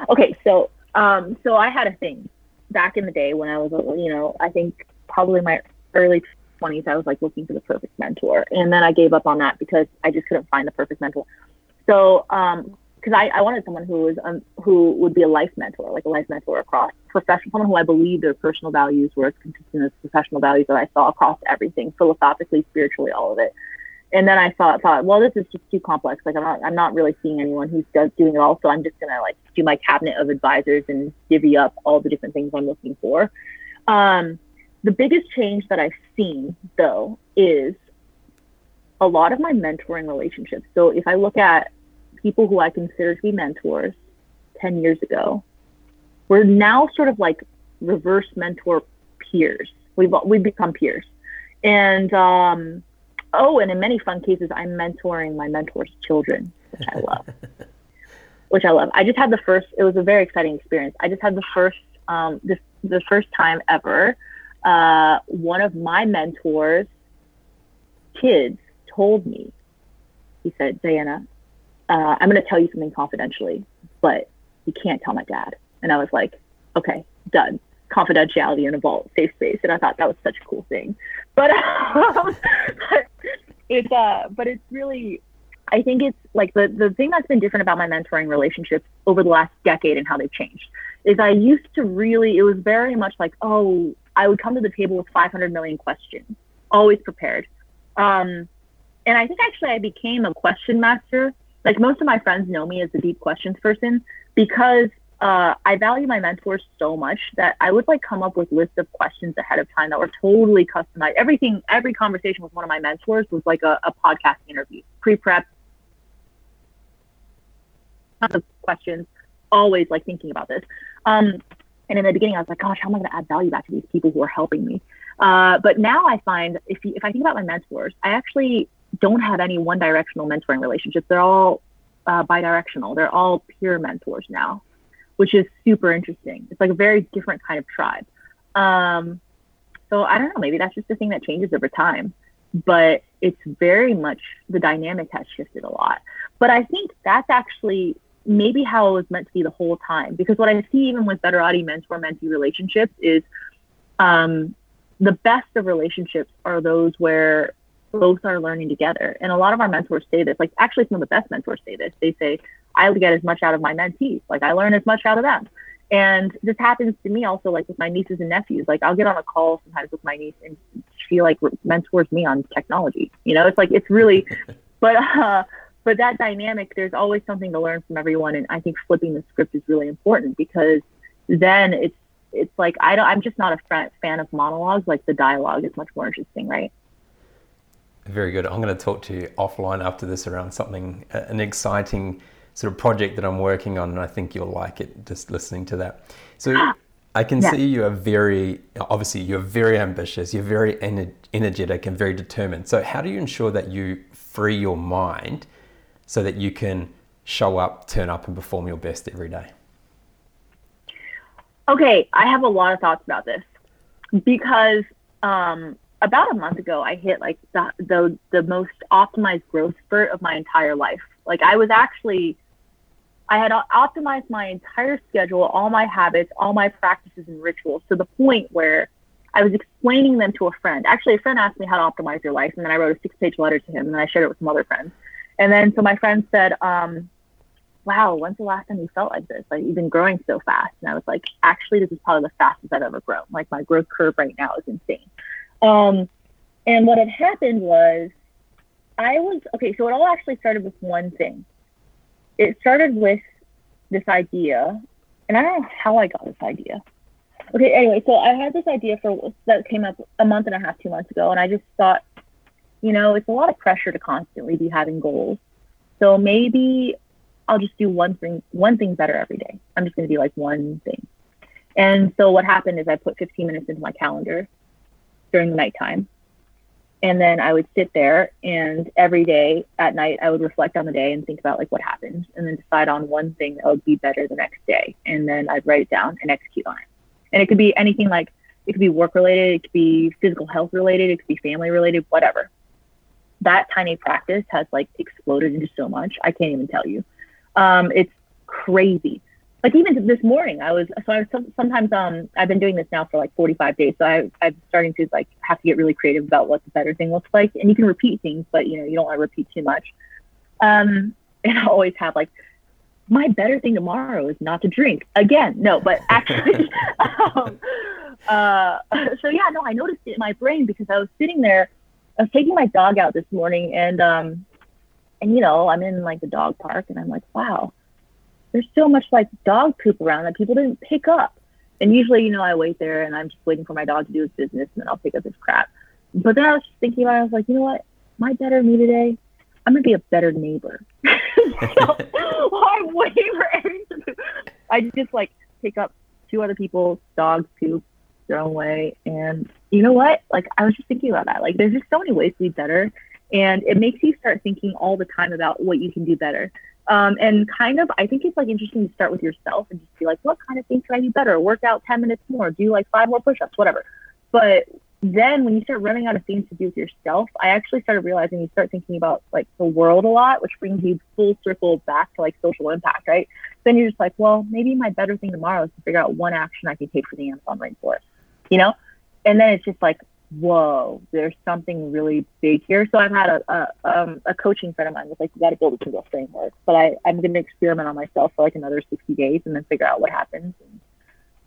S1: Okay so um so i had a thing back in the day when i was you know i think probably my early 20s i was like looking for the perfect mentor. And then i gave up on that because i just couldn't find the perfect mentor. So, um, because I, I wanted someone who was um, who would be a life mentor, like a life mentor across professional, someone who I believe their personal values were as consistent as professional values that I saw across everything, philosophically, spiritually, all of it. And then I thought, thought, well, this is just too complex. Like I'm not, I'm not really seeing anyone who's does, doing it all. So I'm just gonna like do my cabinet of advisors and divvy up all the different things I'm looking for. Um, the biggest change that I've seen though is a lot of my mentoring relationships. So if I look at people who I consider to be mentors 10 years ago, we're now sort of like reverse mentor peers. We've, we've become peers. And, um, oh, and in many fun cases, I'm mentoring my mentor's children, which I love. which I love. I just had the first, it was a very exciting experience. I just had the first, um, this, the first time ever, uh, one of my mentors' kids told me, he said, Diana, uh, I'm going to tell you something confidentially, but you can't tell my dad. And I was like, okay, done. Confidentiality in a vault, safe space. And I thought that was such a cool thing. But, um, it's, uh, but it's really, I think it's like the, the thing that's been different about my mentoring relationships over the last decade and how they've changed is I used to really, it was very much like, oh, I would come to the table with 500 million questions, always prepared. Um, and I think actually I became a question master. Like most of my friends know me as a deep questions person because uh, I value my mentors so much that I would like come up with lists of questions ahead of time that were totally customized. Everything, every conversation with one of my mentors was like a, a podcast interview, pre-prep, of questions, always like thinking about this. Um, And in the beginning, I was like, gosh, how am I going to add value back to these people who are helping me? Uh, but now I find if, you, if I think about my mentors, I actually don't have any one directional mentoring relationships. They're all uh, bi-directional. They're all peer mentors now, which is super interesting. It's like a very different kind of tribe. Um, so I don't know, maybe that's just a thing that changes over time, but it's very much the dynamic has shifted a lot. But I think that's actually maybe how it was meant to be the whole time. Because what I see even with Veterati mentor mentee relationships is um, the best of relationships are those where both are learning together. And a lot of our mentors say this, like actually some of the best mentors say this. They say, I get as much out of my mentees. Like I learn as much out of them. And this happens to me also like with my nieces and nephews. Like I'll get on a call sometimes with my niece and she like mentors me on technology. You know, it's like it's really but uh but that dynamic, there's always something to learn from everyone. And I think flipping the script is really important because then it's it's like I don't I'm just not a fan of monologues. Like the dialogue is much more interesting, right?
S3: Very good. I'm going to talk to you offline after this around something, an exciting sort of project that I'm working on, and I think you'll like it just listening to that. So I can yeah. see you are very, obviously, you're very ambitious, you're very ener- energetic, and very determined. So, how do you ensure that you free your mind so that you can show up, turn up, and perform your best every day?
S1: Okay, I have a lot of thoughts about this because um, about a month ago, I hit like the, the the most optimized growth spurt of my entire life. Like I was actually, I had optimized my entire schedule, all my habits, all my practices and rituals to the point where I was explaining them to a friend. Actually, a friend asked me how to optimize your life, and then I wrote a six-page letter to him, and then I shared it with some other friends. And then so my friend said, um, "Wow, when's the last time you felt like this? Like you've been growing so fast." And I was like, "Actually, this is probably the fastest I've ever grown. Like my growth curve right now is insane." Um, and what had happened was I was okay. So it all actually started with one thing. It started with this idea, and I don't know how I got this idea. Okay, anyway, so I had this idea for that came up a month and a half, two months ago, and I just thought, you know, it's a lot of pressure to constantly be having goals. So maybe I'll just do one thing, one thing better every day. I'm just going to do like one thing. And so what happened is I put 15 minutes into my calendar during the nighttime and then I would sit there and every day at night I would reflect on the day and think about like what happened and then decide on one thing that would be better the next day and then I'd write it down and execute on it. And it could be anything like it could be work related, it could be physical health related, it could be family related, whatever. That tiny practice has like exploded into so much. I can't even tell you. Um, it's crazy like even this morning i was so i was sometimes um i've been doing this now for like 45 days so I, i'm starting to like have to get really creative about what the better thing looks like and you can repeat things but you know you don't want to repeat too much. Um and i always have like my better thing tomorrow is not to drink. Again no but actually um, uh so yeah no i noticed it in my brain because i was sitting there i was taking my dog out this morning and um and you know i'm in like the dog park and i'm like wow there's so much like dog poop around that people didn't pick up. And usually, you know, I wait there and I'm just waiting for my dog to do his business and then I'll pick up his crap. But then I was just thinking about it, I was like, you know what? My better me today, I'm gonna be a better neighbor. so, I'm waiting for everything to I just like pick up two other people's dog poop, throw away. And you know what? Like I was just thinking about that. Like there's just so many ways to be better. And it makes you start thinking all the time about what you can do better. Um, and kind of, I think it's like interesting to start with yourself and just be like, what kind of things can I do better? Work out 10 minutes more, do like five more push ups, whatever. But then when you start running out of things to do with yourself, I actually started realizing you start thinking about like the world a lot, which brings you full circle back to like social impact, right? Then you're just like, well, maybe my better thing tomorrow is to figure out one action I can take for the Amazon rainforest, you know? And then it's just like, whoa, there's something really big here. So I've had a a, um, a coaching friend of mine was like, you got to build a single framework. But I, I'm going to experiment on myself for like another 60 days and then figure out what happens and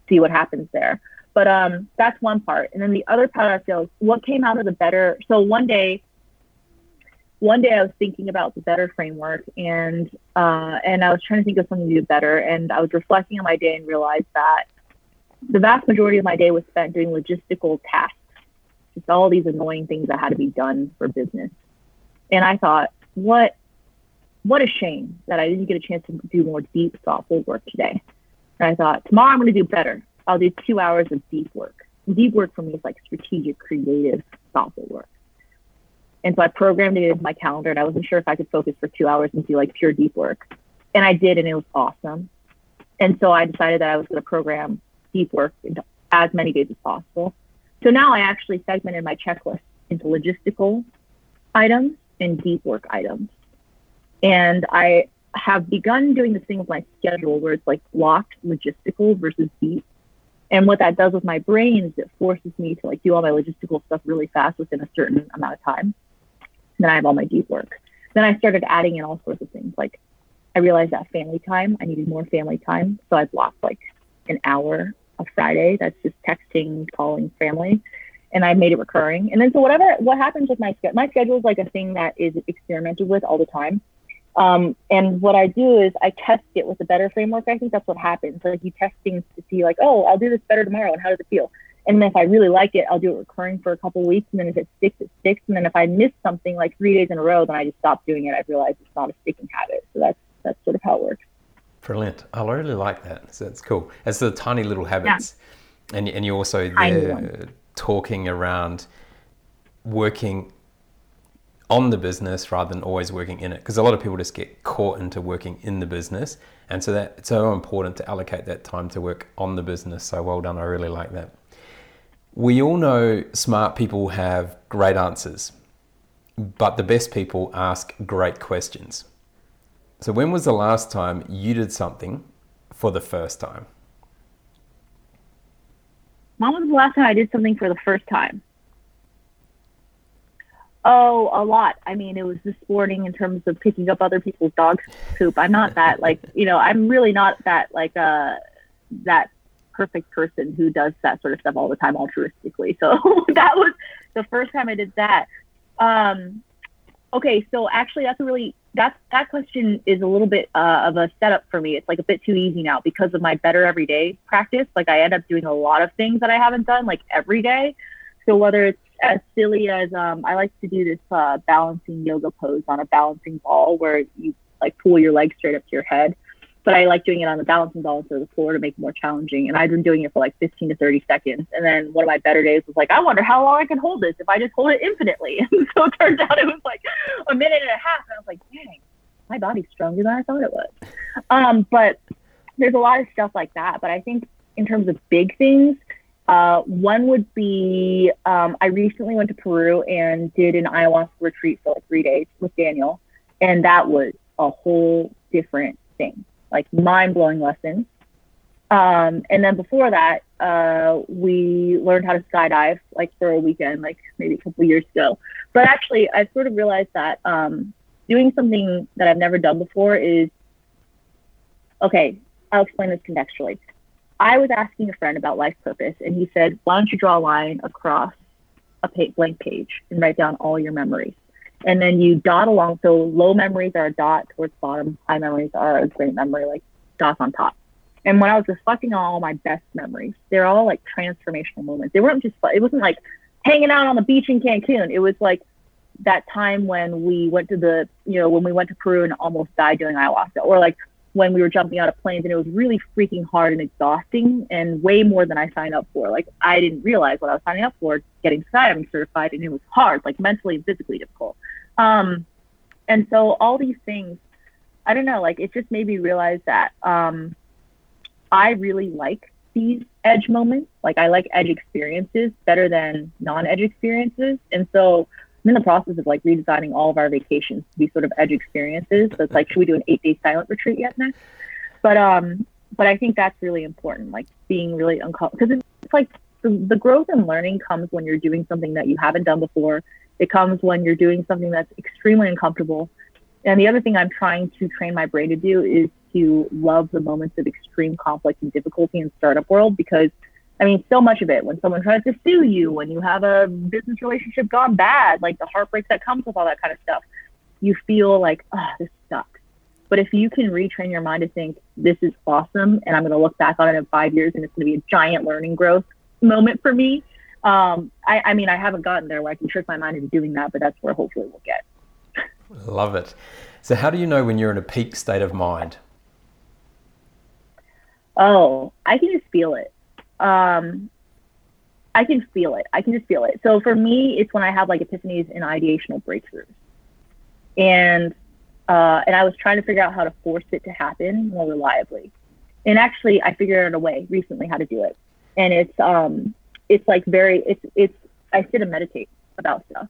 S1: see what happens there. But um, that's one part. And then the other part I feel is what came out of the better. So one day, one day I was thinking about the better framework and uh, and I was trying to think of something to do better. And I was reflecting on my day and realized that the vast majority of my day was spent doing logistical tasks just all these annoying things that had to be done for business. And I thought, what what a shame that I didn't get a chance to do more deep, thoughtful work today. And I thought, tomorrow I'm going to do better. I'll do two hours of deep work. Deep work for me is like strategic, creative, thoughtful work. And so I programmed it into my calendar and I wasn't sure if I could focus for two hours and do like pure deep work. And I did and it was awesome. And so I decided that I was going to program deep work into as many days as possible. So now I actually segmented my checklist into logistical items and deep work items. And I have begun doing this thing with my schedule where it's like blocked logistical versus deep. And what that does with my brain is it forces me to like do all my logistical stuff really fast within a certain amount of time. Then I have all my deep work. Then I started adding in all sorts of things. Like I realized that family time, I needed more family time. So I blocked like an hour of Friday. That's just texting, calling family. And I made it recurring. And then so whatever what happens with my schedule, my schedule is like a thing that is experimented with all the time. Um, and what I do is I test it with a better framework. I think that's what happens. Like you test things to see like, oh, I'll do this better tomorrow. And how does it feel? And then if I really like it, I'll do it recurring for a couple weeks. And then if it sticks, it sticks. And then if I miss something like three days in a row, then I just stop doing it. I realize it's not a sticking habit. So that's that's sort of how it works.
S3: Brilliant. I really like that. So that's cool. It's the tiny little habits. Yeah. And and you also there talking around working on the business rather than always working in it because a lot of people just get caught into working in the business and so that it's so important to allocate that time to work on the business so well done i really like that we all know smart people have great answers but the best people ask great questions so when was the last time you did something for the first time
S1: when was the last time i did something for the first time Oh, a lot. I mean, it was the sporting in terms of picking up other people's dog poop. I'm not that like, you know, I'm really not that like uh that perfect person who does that sort of stuff all the time altruistically. So that was the first time I did that. Um okay, so actually that's a really that's that question is a little bit uh, of a setup for me. It's like a bit too easy now because of my better everyday practice. Like I end up doing a lot of things that I haven't done like every day. So whether it's as silly as um, I like to do this uh, balancing yoga pose on a balancing ball where you like pull your legs straight up to your head. But I like doing it on the balancing ball instead of the floor to make it more challenging. And I've been doing it for like 15 to 30 seconds. And then one of my better days was like, I wonder how long I can hold this if I just hold it infinitely. And so it turned out it was like a minute and a half. And I was like, dang, my body's stronger than I thought it was. Um, but there's a lot of stuff like that. But I think in terms of big things, uh, one would be um, I recently went to Peru and did an ayahuasca retreat for like three days with Daniel, and that was a whole different thing, like mind blowing lessons. Um, and then before that, uh, we learned how to skydive like for a weekend, like maybe a couple years ago. But actually, I sort of realized that um, doing something that I've never done before is okay. I'll explain this contextually. I was asking a friend about life purpose, and he said, Why don't you draw a line across a blank page and write down all your memories? And then you dot along. So low memories are a dot towards bottom, high memories are a great memory, like dots on top. And when I was reflecting on all my best memories, they're all like transformational moments. They weren't just, it wasn't like hanging out on the beach in Cancun. It was like that time when we went to the, you know, when we went to Peru and almost died doing ayahuasca, or like when we were jumping out of planes and it was really freaking hard and exhausting and way more than I signed up for. Like I didn't realize what I was signing up for getting skydiving certified and it was hard, like mentally and physically difficult. Um, and so all these things, I don't know, like it just made me realize that um, I really like these edge moments. Like I like edge experiences better than non-edge experiences. And so I'm in the process of like redesigning all of our vacations to be sort of edge experiences. So it's like, should we do an eight day silent retreat yet next? But um, but I think that's really important, like being really uncomfortable because it's like the, the growth and learning comes when you're doing something that you haven't done before. It comes when you're doing something that's extremely uncomfortable. And the other thing I'm trying to train my brain to do is to love the moments of extreme conflict and difficulty in startup world because I mean, so much of it when someone tries to sue you, when you have a business relationship gone bad, like the heartbreak that comes with all that kind of stuff, you feel like, oh, this sucks. But if you can retrain your mind to think, this is awesome, and I'm going to look back on it in five years and it's going to be a giant learning growth moment for me. Um, I, I mean, I haven't gotten there where I can trick my mind into doing that, but that's where hopefully we'll get.
S3: Love it. So, how do you know when you're in a peak state of mind?
S1: Oh, I can just feel it um, I can feel it. I can just feel it. So for me, it's when I have like epiphanies and ideational breakthroughs, and uh, and I was trying to figure out how to force it to happen more reliably. And actually, I figured out a way recently how to do it, and it's um, it's like very it's it's I sit and meditate about stuff,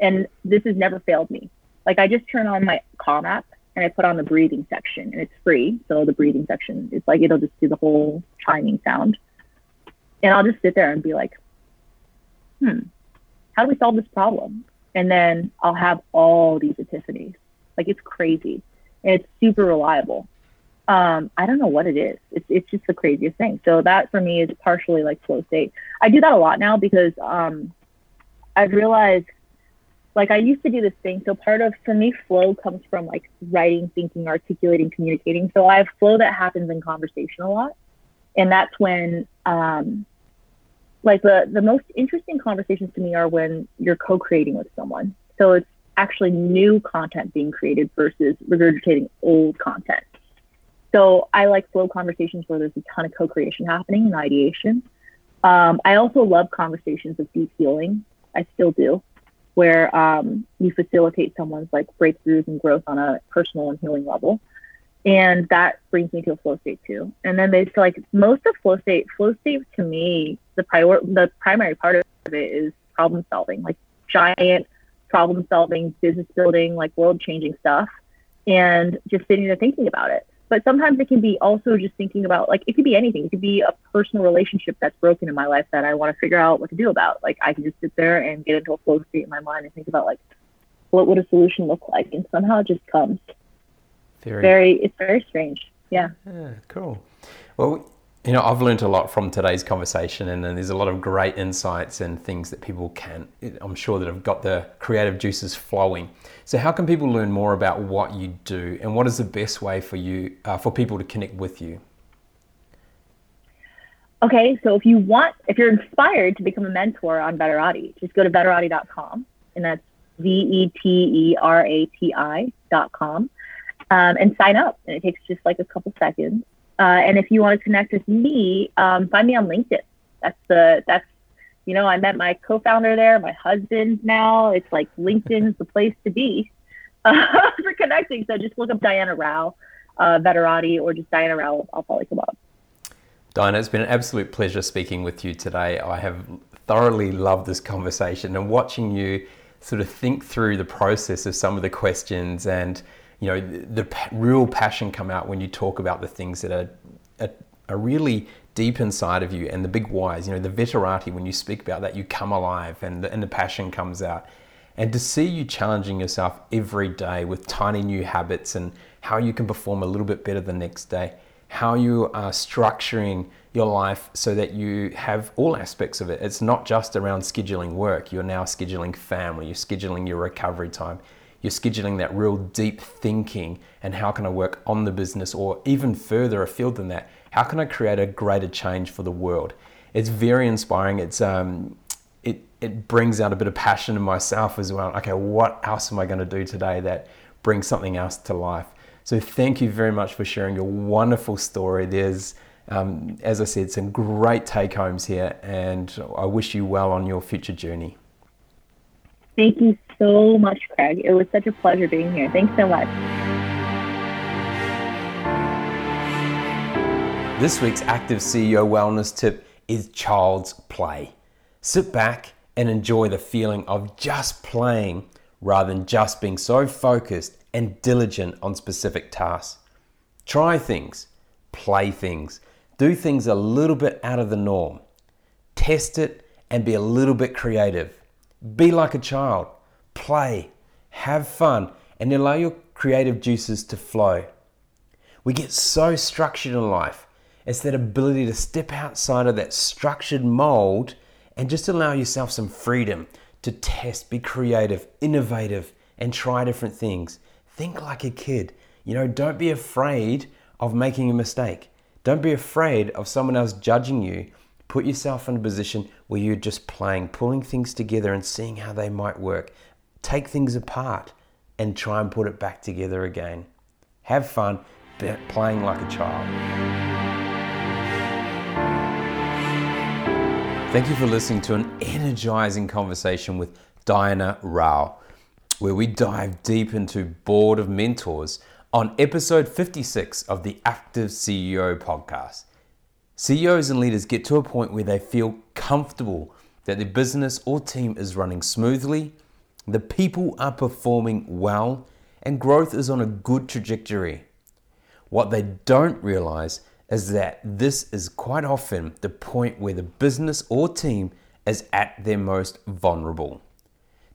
S1: and this has never failed me. Like I just turn on my Calm app and I put on the breathing section, and it's free. So the breathing section is like it'll just do the whole chiming sound, and I'll just sit there and be like, hmm, how do we solve this problem? And then I'll have all these epiphanies. Like it's crazy, and it's super reliable. Um, I don't know what it is. It's it's just the craziest thing. So that for me is partially like flow state. I do that a lot now because um, I've realized like I used to do this thing. So part of for me, flow comes from like writing, thinking, articulating, communicating. So I have flow that happens in conversation a lot, and that's when um, like the the most interesting conversations to me are when you're co-creating with someone. So it's actually new content being created versus regurgitating old content. So I like flow conversations where there's a ton of co-creation happening and ideation. Um, I also love conversations of deep healing. I still do where um, you facilitate someone's like breakthroughs and growth on a personal and healing level. And that brings me to a flow state too. And then they like most of flow state, flow state to me, the prior the primary part of it is problem solving, like giant problem solving, business building, like world changing stuff. And just sitting there thinking about it but sometimes it can be also just thinking about like it could be anything. It could be a personal relationship that's broken in my life that I want to figure out what to do about. Like I can just sit there and get into a flow state in my mind and think about like what would a solution look like, and somehow it just comes. Very, very it's very strange. Yeah.
S3: Yeah. Cool. Well, you know, I've learned a lot from today's conversation, and, there's a lot of great insights and things that people can, I'm sure, that have got the creative juices flowing. So, how can people learn more about what you do, and what is the best way for you, uh, for people to connect with you?
S1: Okay, so if you want, if you're inspired to become a mentor on Veterati, just go to veterati.com, and that's V E T E R A T I.com, um, and sign up. And it takes just like a couple seconds uh, and if you want to connect with me, um, find me on LinkedIn. That's the that's you know I met my co-founder there, my husband now. It's like LinkedIn is the place to be uh, for connecting. So just look up Diana Rau, uh, Veterati, or just Diana Rau. I'll probably come up.
S3: Diana, it's been an absolute pleasure speaking with you today. I have thoroughly loved this conversation and watching you sort of think through the process of some of the questions and you know the, the real passion come out when you talk about the things that are, are, are really deep inside of you and the big whys you know the veterati when you speak about that you come alive and the, and the passion comes out and to see you challenging yourself every day with tiny new habits and how you can perform a little bit better the next day how you are structuring your life so that you have all aspects of it. It's not just around scheduling work. You're now scheduling family, you're scheduling your recovery time, you're scheduling that real deep thinking and how can I work on the business or even further afield than that, how can I create a greater change for the world? It's very inspiring. It's um, it it brings out a bit of passion in myself as well. Okay, what else am I going to do today that brings something else to life? So thank you very much for sharing your wonderful story. There's um, as I said, some great take homes here, and I wish you well on your future journey.
S1: Thank you so much, Craig. It was such a pleasure being here. Thanks so much.
S3: This week's Active CEO Wellness tip is child's play. Sit back and enjoy the feeling of just playing rather than just being so focused and diligent on specific tasks. Try things, play things, do things a little bit out of the norm. Test it and be a little bit creative. Be like a child play, have fun, and allow your creative juices to flow. We get so structured in life. It's that ability to step outside of that structured mold and just allow yourself some freedom to test, be creative, innovative, and try different things. Think like a kid. You know, don't be afraid of making a mistake. Don't be afraid of someone else judging you. Put yourself in a position where you're just playing, pulling things together and seeing how they might work take things apart and try and put it back together again. Have fun playing like a child. Thank you for listening to an energizing conversation with Diana Rau, where we dive deep into Board of Mentors on episode 56 of the Active CEO podcast. CEOs and leaders get to a point where they feel comfortable that their business or team is running smoothly, the people are performing well, and growth is on a good trajectory. What they don't realize is that this is quite often the point where the business or team is at their most vulnerable.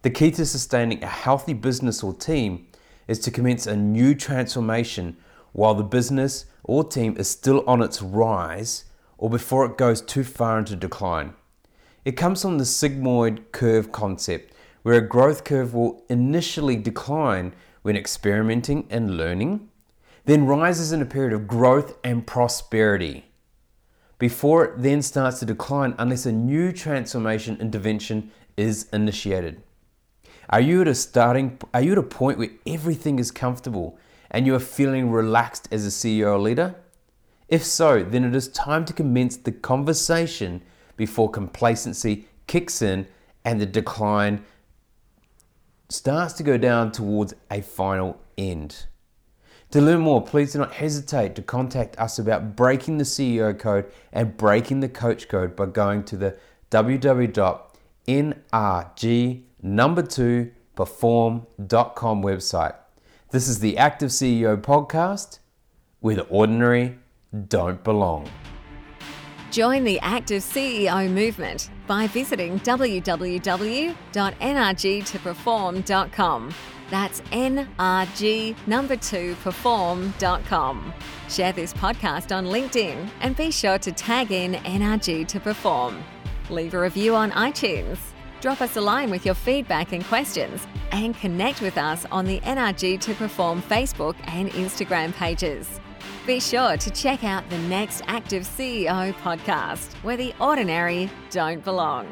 S3: The key to sustaining a healthy business or team is to commence a new transformation while the business or team is still on its rise or before it goes too far into decline. It comes from the sigmoid curve concept, where a growth curve will initially decline when experimenting and learning then rises in a period of growth and prosperity before it then starts to decline unless a new transformation intervention is initiated. Are you at a starting are you at a point where everything is comfortable and you are feeling relaxed as a CEO or leader? If so, then it is time to commence the conversation before complacency kicks in and the decline starts to go down towards a final end. To learn more, please do not hesitate to contact us about breaking the CEO code and breaking the coach code by going to the www.nrg2perform.com website. This is the Active CEO podcast where the ordinary don't belong.
S2: Join the Active CEO movement by visiting www.nrg2perform.com. That's NRG number two perform.com. Share this podcast on LinkedIn and be sure to tag in NRG to perform. Leave a review on iTunes. Drop us a line with your feedback and questions and connect with us on the NRG to Perform Facebook and Instagram pages. Be sure to check out the next Active CEO podcast where the ordinary don't belong.